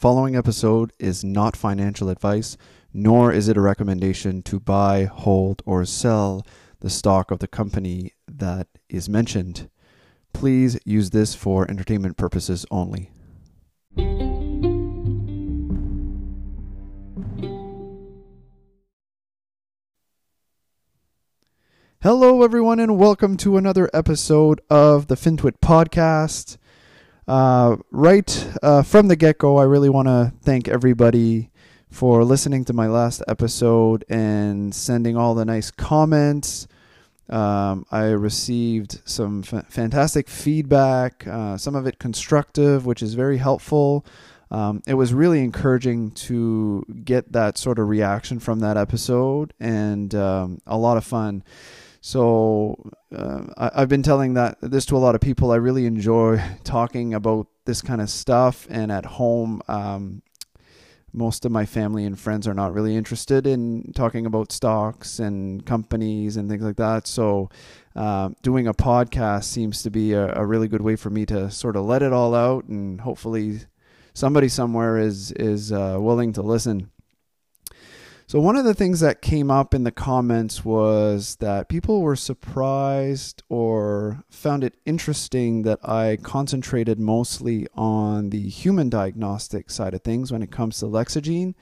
following episode is not financial advice, nor is it a recommendation to buy, hold, or sell the stock of the company that is mentioned. Please use this for entertainment purposes only. Hello, everyone, and welcome to another episode of the FinTwit podcast. Uh, right uh, from the get go, I really want to thank everybody for listening to my last episode and sending all the nice comments. Um, I received some f- fantastic feedback, uh, some of it constructive, which is very helpful. Um, it was really encouraging to get that sort of reaction from that episode and um, a lot of fun. So uh, I, have been telling that this to a lot of people. I really enjoy talking about this kind of stuff, and at home, um, most of my family and friends are not really interested in talking about stocks and companies and things like that. So uh, doing a podcast seems to be a, a really good way for me to sort of let it all out, and hopefully somebody somewhere is is uh, willing to listen. So, one of the things that came up in the comments was that people were surprised or found it interesting that I concentrated mostly on the human diagnostic side of things when it comes to LexaGene.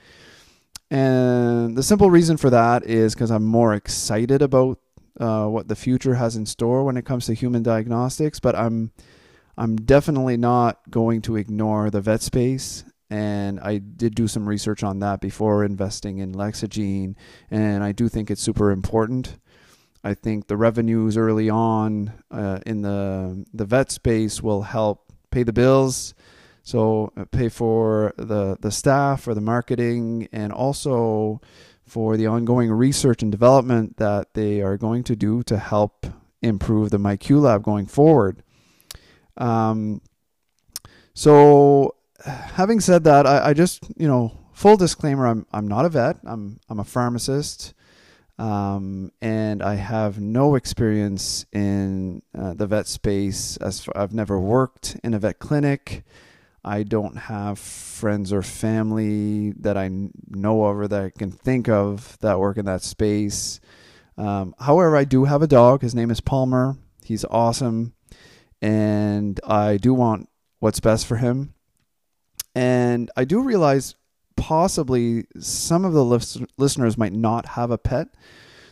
And the simple reason for that is because I'm more excited about uh, what the future has in store when it comes to human diagnostics, but I'm I'm definitely not going to ignore the vet space and I did do some research on that before investing in LexaGene, and I do think it's super important. I think the revenues early on uh, in the the vet space will help pay the bills, so uh, pay for the the staff, for the marketing, and also for the ongoing research and development that they are going to do to help improve the MiQLab going forward. Um, so having said that, I, I, just you know full disclaimer: I'm I'm not a vet. I'm I'm a pharmacist, um, and I have no experience in uh, the vet space. As far, I've never worked in a vet clinic. I don't have friends or family that I know of or that I can think of that work in that space. Um, however, I do have a dog. His name is Palmer. He's awesome, and I do want what's best for him. And I do realize possibly some of the listeners might not have a pet.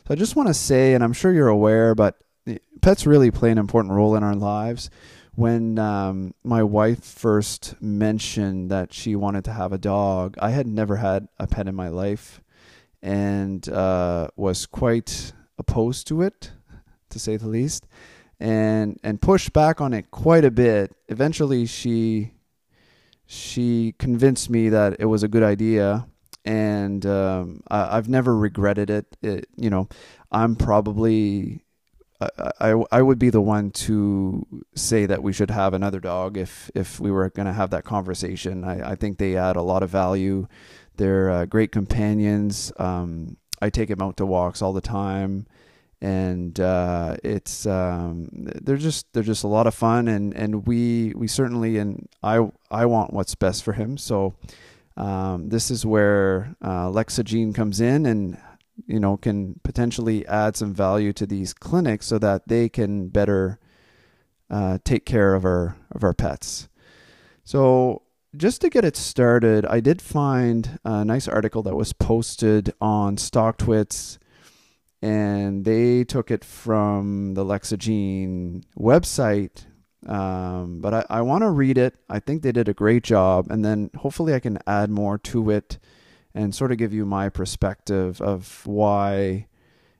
So I just want to say, and I'm sure you're aware, but pets really play an important role in our lives. When um, my wife first mentioned that she wanted to have a dog, I had never had a pet in my life and uh, was quite opposed to it, to say the least, and and pushed back on it quite a bit. Eventually, she she convinced me that it was a good idea and um, I, have never regretted it. it. You know, I'm probably I, I, I would be the one to say that we should have another dog if if we were going to have that conversation. I, I think they add a lot of value. They're uh, great companions. Um, I take them out to walks all the time and uh, it's um, they're just they're just a lot of fun. And and we we certainly and I I want what's best for him. So um, this is where uh, LexaGene comes in and you know can potentially add some value to these clinics so that they can better uh, take care of our of our pets. So just to get it started I did find a nice article that was posted on StockTwits and they took it from the LexaGene website. Um, but I, I want to read it. I think they did a great job, and then hopefully I can add more to it and sort of give you my perspective of why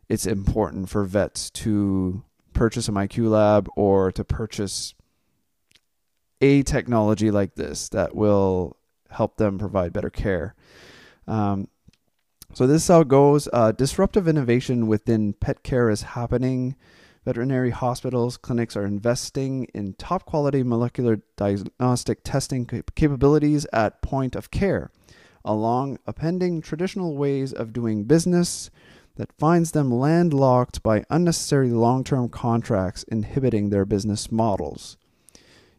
it's important for vets to purchase a MiQLab or to purchase a technology like this that will help them provide better care. Um, so this is how it goes. Uh, disruptive innovation within pet care is happening. Veterinary hospitals, clinics are investing in top quality molecular diagnostic testing capabilities at point of care, along appending traditional ways of doing business that finds them landlocked by unnecessary long term contracts inhibiting their business models.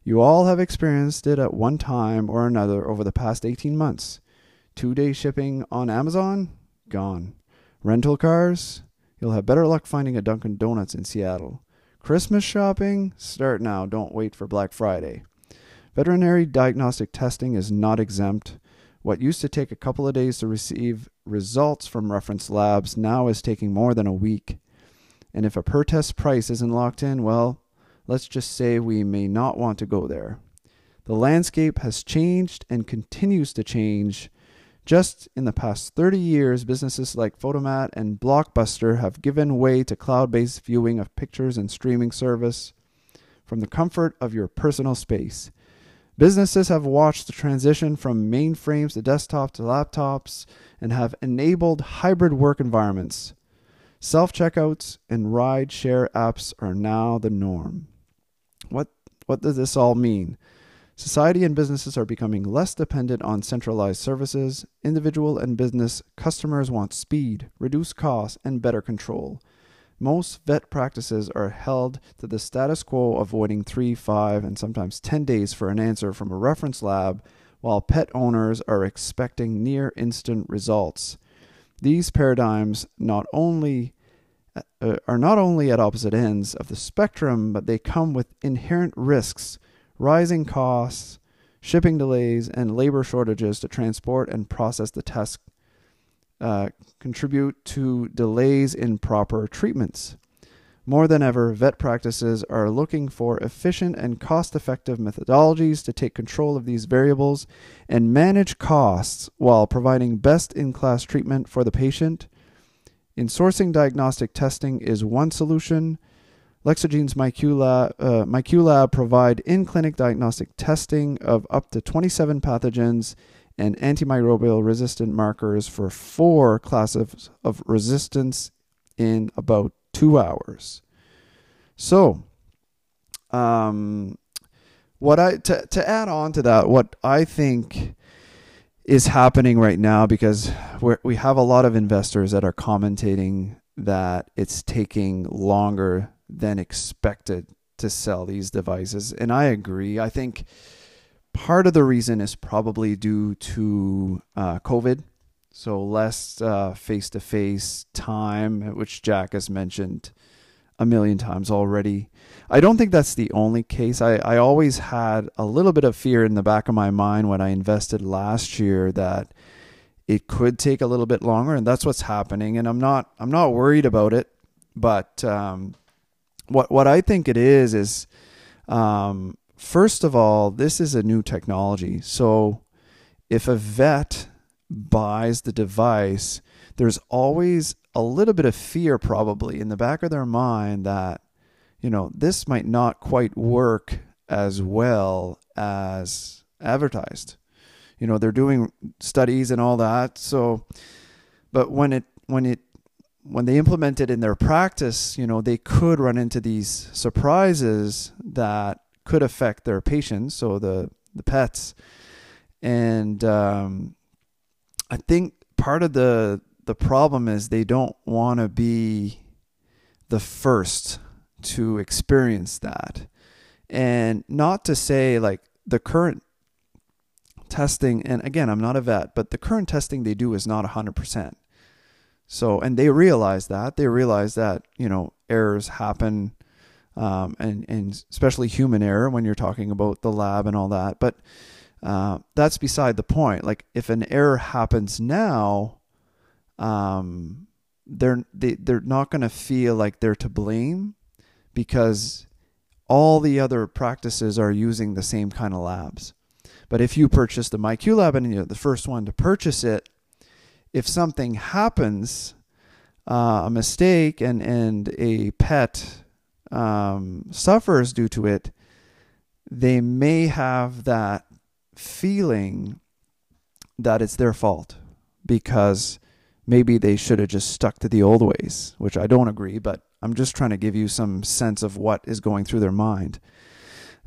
You all have experienced it at one time or another over the past 18 months. Two day shipping on Amazon? Gone. Rental cars? You'll have better luck finding a Dunkin' Donuts in Seattle. Christmas shopping? Start now, don't wait for Black Friday. Veterinary diagnostic testing is not exempt. What used to take a couple of days to receive results from reference labs now is taking more than a week. And if a per test price isn't locked in, well, let's just say we may not want to go there. The landscape has changed and continues to change. Just in the past 30 years, businesses like Fotomat and Blockbuster have given way to cloud based viewing of pictures and streaming service from the comfort of your personal space. Businesses have watched the transition from mainframes to desktop to laptops and have enabled hybrid work environments. Self checkouts and ride share apps are now the norm. What, what does this all mean? Society and businesses are becoming less dependent on centralized services. Individual and business customers want speed, reduced costs, and better control. Most vet practices are held to the status quo waiting three, five, and sometimes 10 days for an answer from a reference lab, while pet owners are expecting near instant results. These paradigms not only uh, are not only at opposite ends of the spectrum, but they come with inherent risks, rising costs, shipping delays, and labor shortages to transport and process the tests uh, contribute to delays in proper treatments. More than ever, vet practices are looking for efficient and cost effective methodologies to take control of these variables and manage costs while providing best in class treatment for the patient. In sourcing diagnostic testing is one solution. LexaGene's MiQLab, uh, provide in clinic diagnostic testing of up to 27 pathogens and antimicrobial resistant markers for four classes of resistance in about two hours. So, um, what I to to add on to that, what I think is happening right now, because we we have a lot of investors that are commentating that it's taking longer than expected to sell these devices, and I agree. I think part of the reason is probably due to uh, COVID. So less face to face time, which Jack has mentioned a million times already. I don't think that's the only case. I, I always had a little bit of fear in the back of my mind when I invested last year that it could take a little bit longer, and that's what's happening. And I'm not I'm not worried about it, but um, what what I think it is is um, First of all, this is a new technology. So if a vet buys the device, there's always a little bit of fear probably in the back of their mind that, you know, this might not quite work as well as advertised. You know, they're doing studies and all that. So, but when it, when it, when they implement it in their practice, you know, they could run into these surprises that could affect their patients, so the the pets. And um, I think part of the the problem is they don't want to be the first to experience that. And not to say like the current testing, and again, I'm not a vet, but the current testing they do is not 100%. So, and they realize that. They realize that, you know, errors happen um, and and especially human error when you're talking about the lab and all that. But uh, that's beside the point. Like if an error happens now, um, they're they, they're not going to feel like they're to blame because all the other practices are using the same kind of labs. But if you purchase the MiQLab and you're the first one to purchase it, if something happens, uh, a mistake and and a pet um, suffers due to it, they may have that feeling that it's their fault because maybe they should have just stuck to the old ways, which I don't agree, but I'm just trying to give you some sense of what is going through their mind.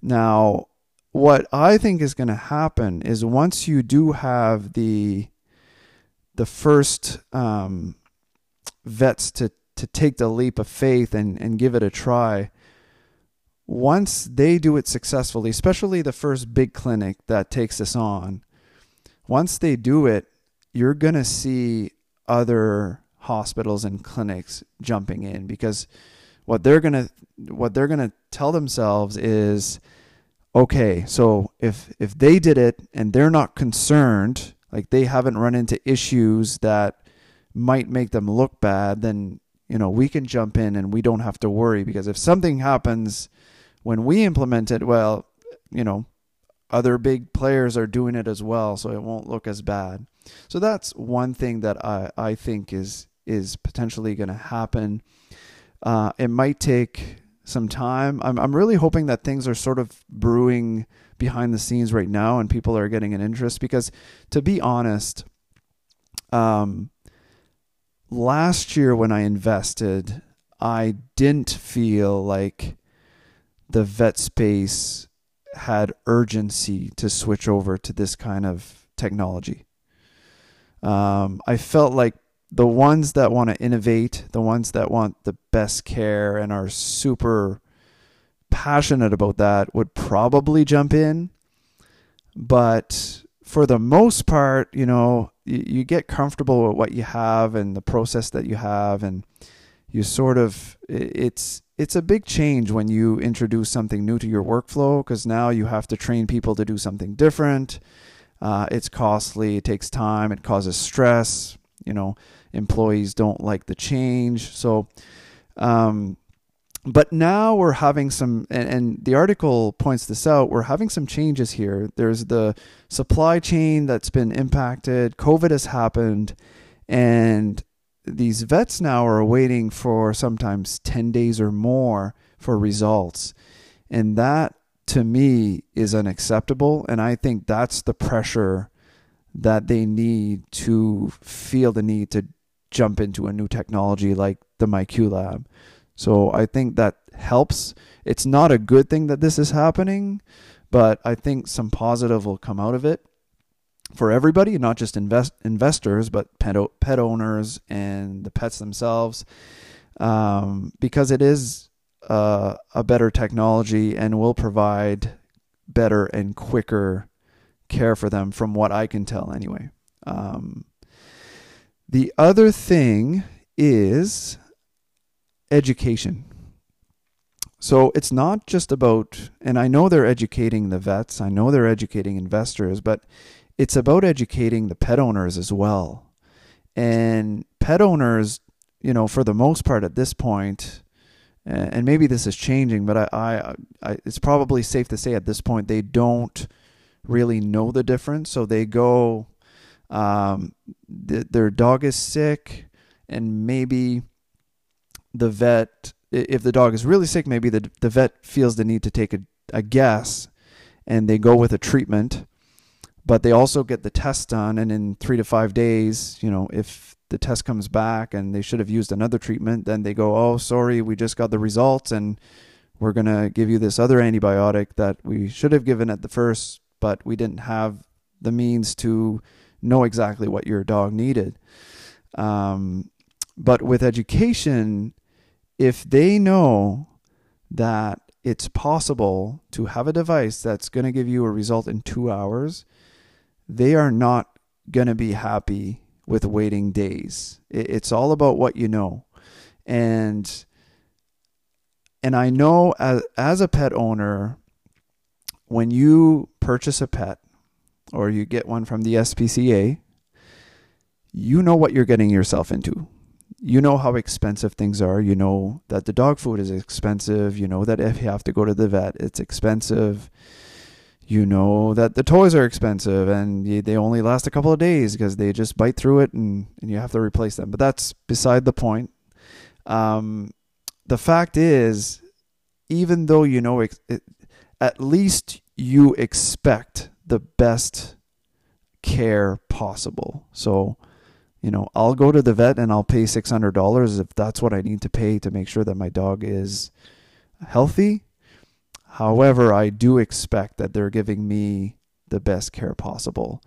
Now, what I think is going to happen is once you do have the the first um, vets to to take the leap of faith and, and give it a try, once they do it successfully, especially the first big clinic that takes this on, once they do it, you're going to see other hospitals and clinics jumping in because what they're going to what they're to tell themselves is okay, so if if they did it and they're not concerned, like they haven't run into issues that might make them look bad, then you know, we can jump in and we don't have to worry because if something happens when we implement it, well, you know, other big players are doing it as well, so it won't look as bad. So that's one thing that I, I think is is potentially going to happen. Uh, it might take some time. I'm I'm really hoping that things are sort of brewing behind the scenes right now, and people are getting an interest because, to be honest, um, last year when I invested, I didn't feel like the vet space had urgency to switch over to this kind of technology. Um, I felt like the ones that want to innovate, the ones that want the best care and are super passionate about that would probably jump in. But for the most part, you know, you, you get comfortable with what you have and the process that you have and you sort of it's it's a big change when you introduce something new to your workflow because now you have to train people to do something different uh, it's costly it takes time it causes stress you know employees don't like the change so um, but now we're having some and, and, the article points this out we're having some changes here. There's the supply chain that's been impacted covid has happened and these vets now are waiting for sometimes 10 days or more for results. And that to me is unacceptable and i think that's the pressure that they need to feel the need to jump into a new technology like the MiQLab so I think that helps. It's not a good thing that this is happening, but I think some positive will come out of it for everybody, not just invest investors, but pet pet owners and the pets themselves, um, because it is uh, a better technology and will provide better and quicker care for them, from what I can tell, anyway. Um, the other thing is education. So it's not just about, and I know they're educating the vets, I know they're educating investors, but it's about educating the pet owners as well. And pet owners, you know, for the most part at this point, and maybe this is changing, but I, I, I it's probably safe to say at this point they don't really know the difference. So they go, um, th- their dog is sick, and maybe the vet, if the dog is really sick, maybe the, the vet feels the need to take a, a guess and they go with a treatment. But they also get the test done, and in three to five days, you know, if the test comes back and they should have used another treatment, then they go, oh, sorry, we just got the results and we're going to give you this other antibiotic that we should have given at the first, but we didn't have the means to know exactly what your dog needed. Um, but with education, if they know that it's possible to have a device that's going to give you a result in two hours, they are not going to be happy with waiting days. It's all about what you know. And and I know as as a pet owner when you purchase a pet or you get one from the SPCA, you know what you're getting yourself into you know how expensive things are. You know that the dog food is expensive. You know that if you have to go to the vet, it's expensive. You know that the toys are expensive and they only last a couple of days because they just bite through it and, and you have to replace them. But that's beside the point. Um, the fact is, even though you know, it, at least you expect the best care possible. So, you know, I'll go to the vet and I'll pay $600 if that's what I need to pay to make sure that my dog is healthy. However, I do expect that they're giving me the best care possible.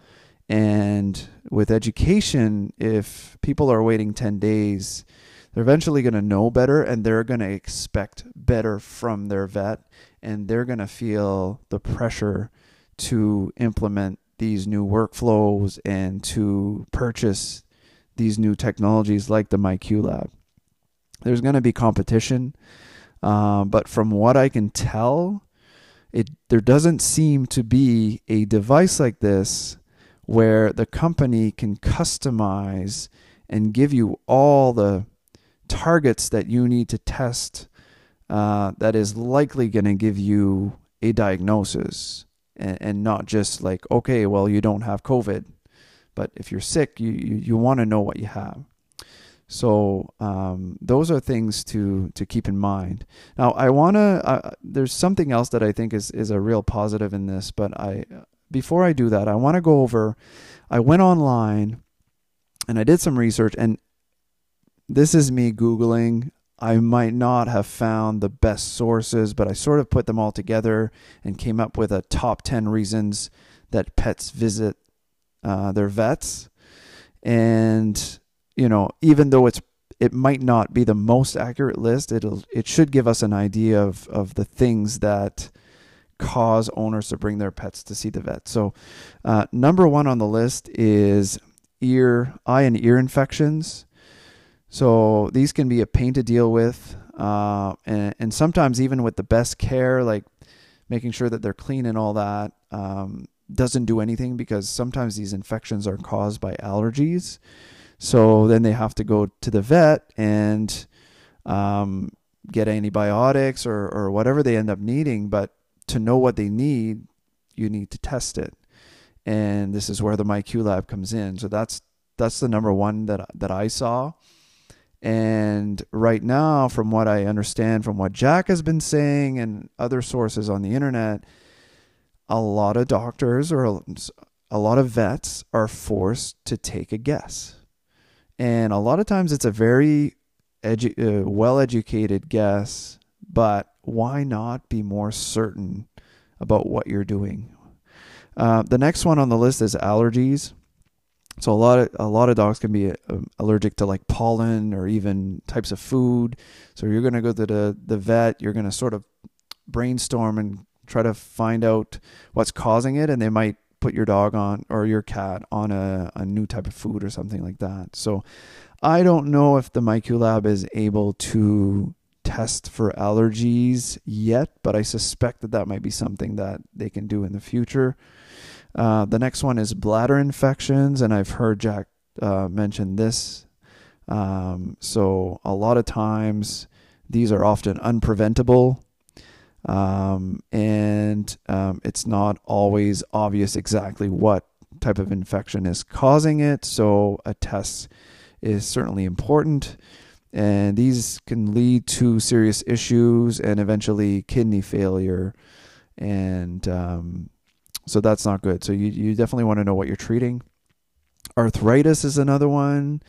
And with education, if people are waiting 10 days, they're eventually going to know better and they're going to expect better from their vet and they're going to feel the pressure to implement these new workflows and to purchase these new technologies like the MiQLab. There's going to be competition, uh, but from what I can tell, it there doesn't seem to be a device like this where the company can customize and give you all the targets that you need to test uh, that is likely going to give you a diagnosis and, and not just like, okay, well, you don't have COVID. But if you're sick, you, you, you want to know what you have. So um, those are things to to keep in mind. Now I want to. Uh, there's something else that I think is is a real positive in this, but I before I do that, I want to go over. I went online and I did some research, and this is me googling. I might not have found the best sources, but I sort of put them all together and came up with a top ten reasons that pets visit uh, their vets, and you know, even though it's it might not be the most accurate list, it'll it should give us an idea of of the things that cause owners to bring their pets to see the vet. So, uh, number one on the list is ear, eye, and ear infections. So these can be a pain to deal with, uh, and and sometimes even with the best care, like making sure that they're clean and all that, um, doesn't do anything because sometimes these infections are caused by allergies. So then they have to go to the vet and um, get antibiotics or, or whatever they end up needing. But to know what they need, you need to test it. And this is where the MiQLab comes in. So that's that's the number one that that I saw. And right now, from what I understand, from what Jack has been saying and other sources on the internet, a lot of doctors or a lot of vets are forced to take a guess and a lot of times it's a very edu- uh, well educated guess, but why not be more certain about what you're doing? Uh, the next one on the list is allergies. So a lot of a lot of dogs can be uh, allergic to like pollen or even types of food. So you're going to go to the the vet. You're going to sort of brainstorm and try to find out what's causing it, and they might put your dog on or your cat on a, a new type of food or something like that. So I don't know if the MiQLab is able to test for allergies yet, but I suspect that that might be something that they can do in the future. Uh, the next one is bladder infections, and I've heard Jack uh, mention this. Um, so a lot of times these are often unpreventable um, and um, it's not always obvious exactly what type of infection is causing it. So a test is certainly important. And these can lead to serious issues and eventually kidney failure. And um, so that's not good. So you, you definitely want to know what you're treating. Arthritis is another one.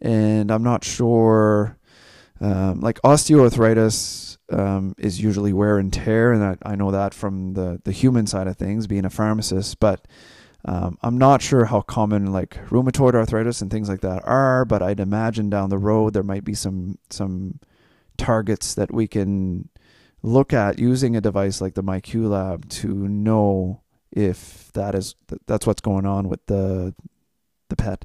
And I'm not sure, um, like osteoarthritis um, is usually wear and tear, and I, I, know that from the the human side of things, being a pharmacist. But um, I'm not sure how common like rheumatoid arthritis and things like that are. But I'd imagine down the road there might be some some targets that we can look at using a device like the MiQLab to know if that is that's what's going on with the the pet.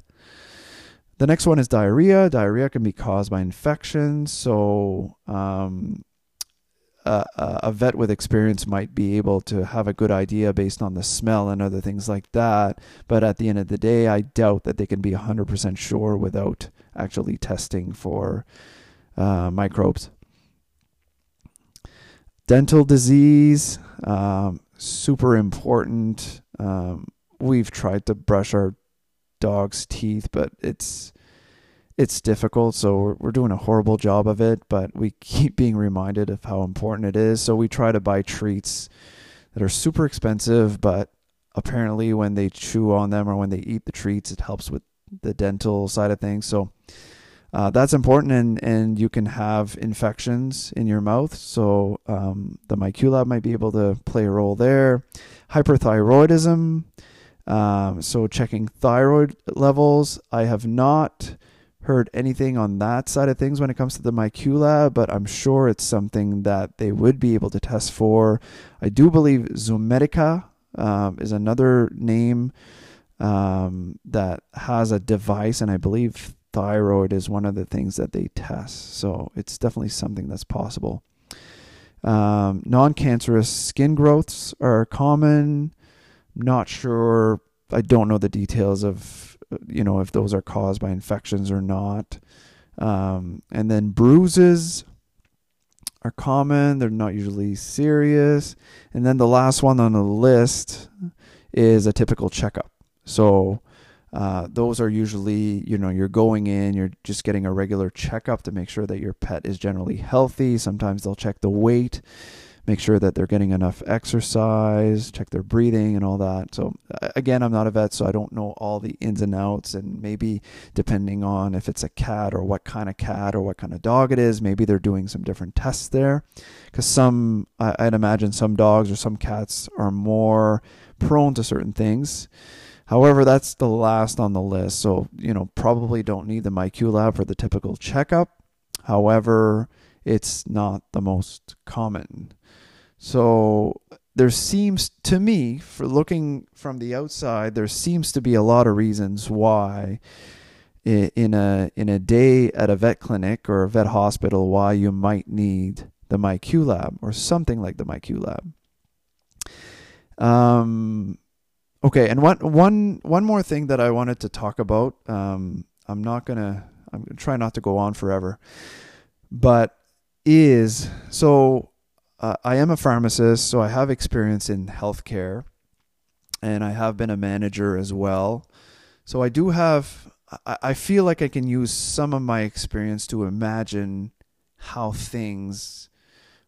The next one is diarrhea. Diarrhea can be caused by infections. So, um, uh, a vet with experience might be able to have a good idea based on the smell and other things like that. But at the end of the day, I doubt that they can be 100% sure without actually testing for uh, microbes. Dental disease, um, super important. Um, we've tried to brush our dog's teeth, but it's it's difficult, so we're, we're doing a horrible job of it, but we keep being reminded of how important it is. So we try to buy treats that are super expensive, but apparently when they chew on them or when they eat the treats, it helps with the dental side of things. So uh, that's important, and, and you can have infections in your mouth. So um, the MiQLab might be able to play a role there. Hyperthyroidism. Um, so checking thyroid levels. I have not heard anything on that side of things when it comes to the MiQLab, but I'm sure it's something that they would be able to test for. I do believe Zomedica um, is another name um, that has a device, and I believe thyroid is one of the things that they test. So it's definitely something that's possible. Um, non cancerous skin growths are common. Not sure. I don't know the details of, you know, if those are caused by infections or not. Um, and then bruises are common. They're not usually serious. And then the last one on the list is a typical checkup. So uh, those are usually, you know, you're going in, you're just getting a regular checkup to make sure that your pet is generally healthy. Sometimes they'll check the weight, make sure that they're getting enough exercise, check their breathing and all that. So, again, I'm not a vet, so I don't know all the ins and outs. And maybe depending on if it's a cat or what kind of cat or what kind of dog it is, maybe they're doing some different tests there. Because some, I'd imagine some dogs or some cats are more prone to certain things. However, that's the last on the list. So, you know, probably don't need the MiQLab for the typical checkup. However, it's not the most common. So, there seems to me, for looking from the outside, there seems to be a lot of reasons why in a in a day at a vet clinic or a vet hospital why you might need the MiQLab or something like the MiQLab. Um, Okay, and one one one more thing that I wanted to talk about. Um, I'm not gonna. I'm gonna try not to go on forever, but is so. Uh, I am a pharmacist, so I have experience in healthcare, and I have been a manager as well. So I do have. I, I feel like I can use some of my experience to imagine how things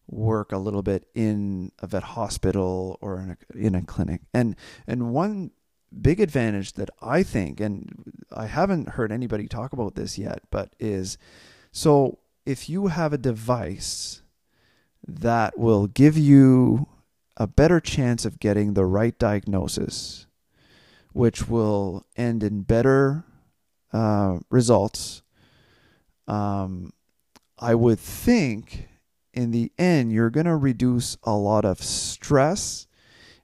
work a little bit in a vet hospital or in a, in a clinic. And and one big advantage that I think, and I haven't heard anybody talk about this yet, but is so if you have a device that will give you a better chance of getting the right diagnosis, which will end in better uh, results, um, I would think in the end, you're going to reduce a lot of stress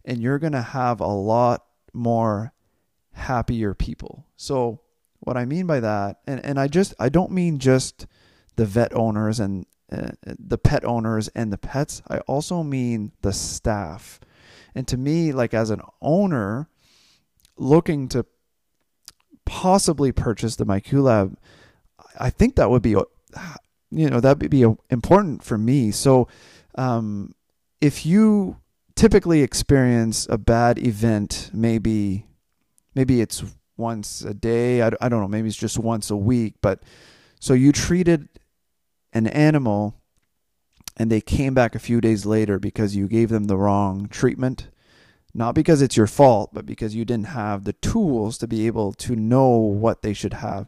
and you're going to have a lot more happier people. So, what I mean by that, and, and I just, I don't mean just the vet owners and the pet owners and the pets, I also mean the staff. And to me, like as an owner looking to possibly purchase the MiQLab, I think that would be you know that would be important for me so um, if you typically experience a bad event maybe maybe it's once a day I, I don't know maybe it's just once a week but so you treated an animal and they came back a few days later because you gave them the wrong treatment not because it's your fault but because you didn't have the tools to be able to know what they should have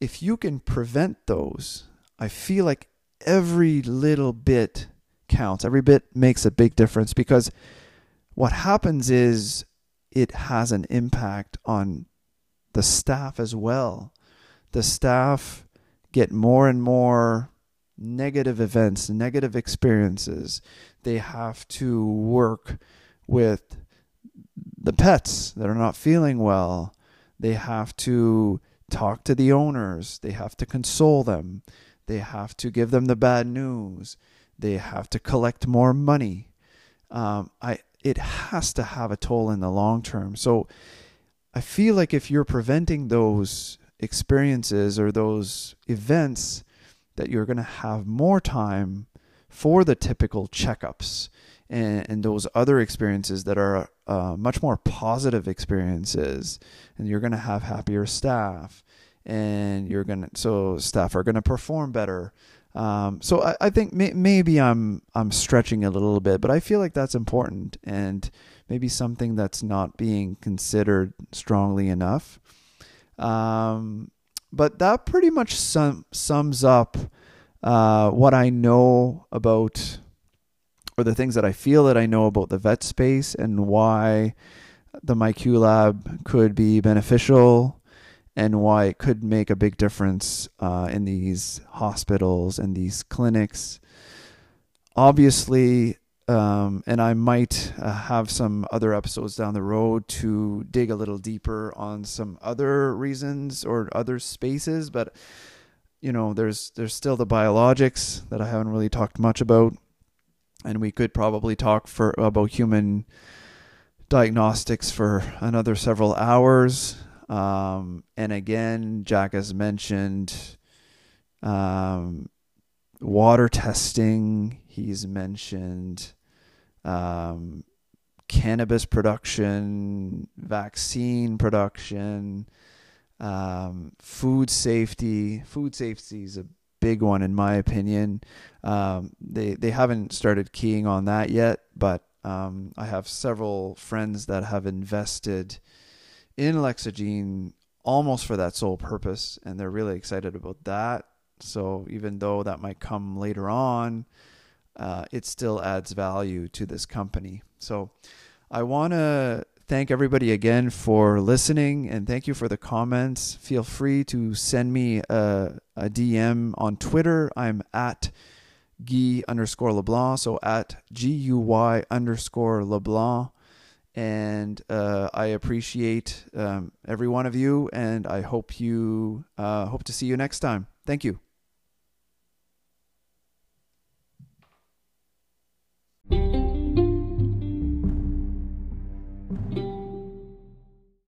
if you can prevent those I feel like every little bit counts. Every bit makes a big difference because what happens is it has an impact on the staff as well. The staff get more and more negative events, negative experiences. They have to work with the pets that are not feeling well. They have to talk to the owners. They have to console them. They have to give them the bad news. They have to collect more money. Um, I it has to have a toll in the long term. So I feel like if you're preventing those experiences or those events, that you're going to have more time for the typical checkups and, and those other experiences that are uh, much more positive experiences, and you're going to have happier staff and you're gonna so staff are gonna perform better. Um, so I, I think may, maybe I'm I'm stretching a little bit, but I feel like that's important and maybe something that's not being considered strongly enough. Um, but that pretty much sum, sums up uh, what I know about, or the things that I feel that I know about the vet space and why the MiQLab could be beneficial and why it could make a big difference uh, in these hospitals and these clinics. Obviously, um, and I might uh, have some other episodes down the road to dig a little deeper on some other reasons or other spaces, but you know, there's there's still the biologics that I haven't really talked much about, and we could probably talk for about human diagnostics for another several hours. Um, and again, Jack has mentioned um, water testing. He's mentioned um, cannabis production, vaccine production, um, food safety. Food safety is a big one in my opinion. Um, they they haven't started keying on that yet, but um, I have several friends that have invested in LexaGene almost for that sole purpose, and they're really excited about that. So even though that might come later on, uh, it still adds value to this company. So I want to thank everybody again for listening and thank you for the comments. Feel free to send me a, a DM on Twitter. I'm at Guy underscore LeBlanc, so at G U Y underscore LeBlanc. And uh, I appreciate um, every one of you, and I hope you uh, hope to see you next time. Thank you. thank you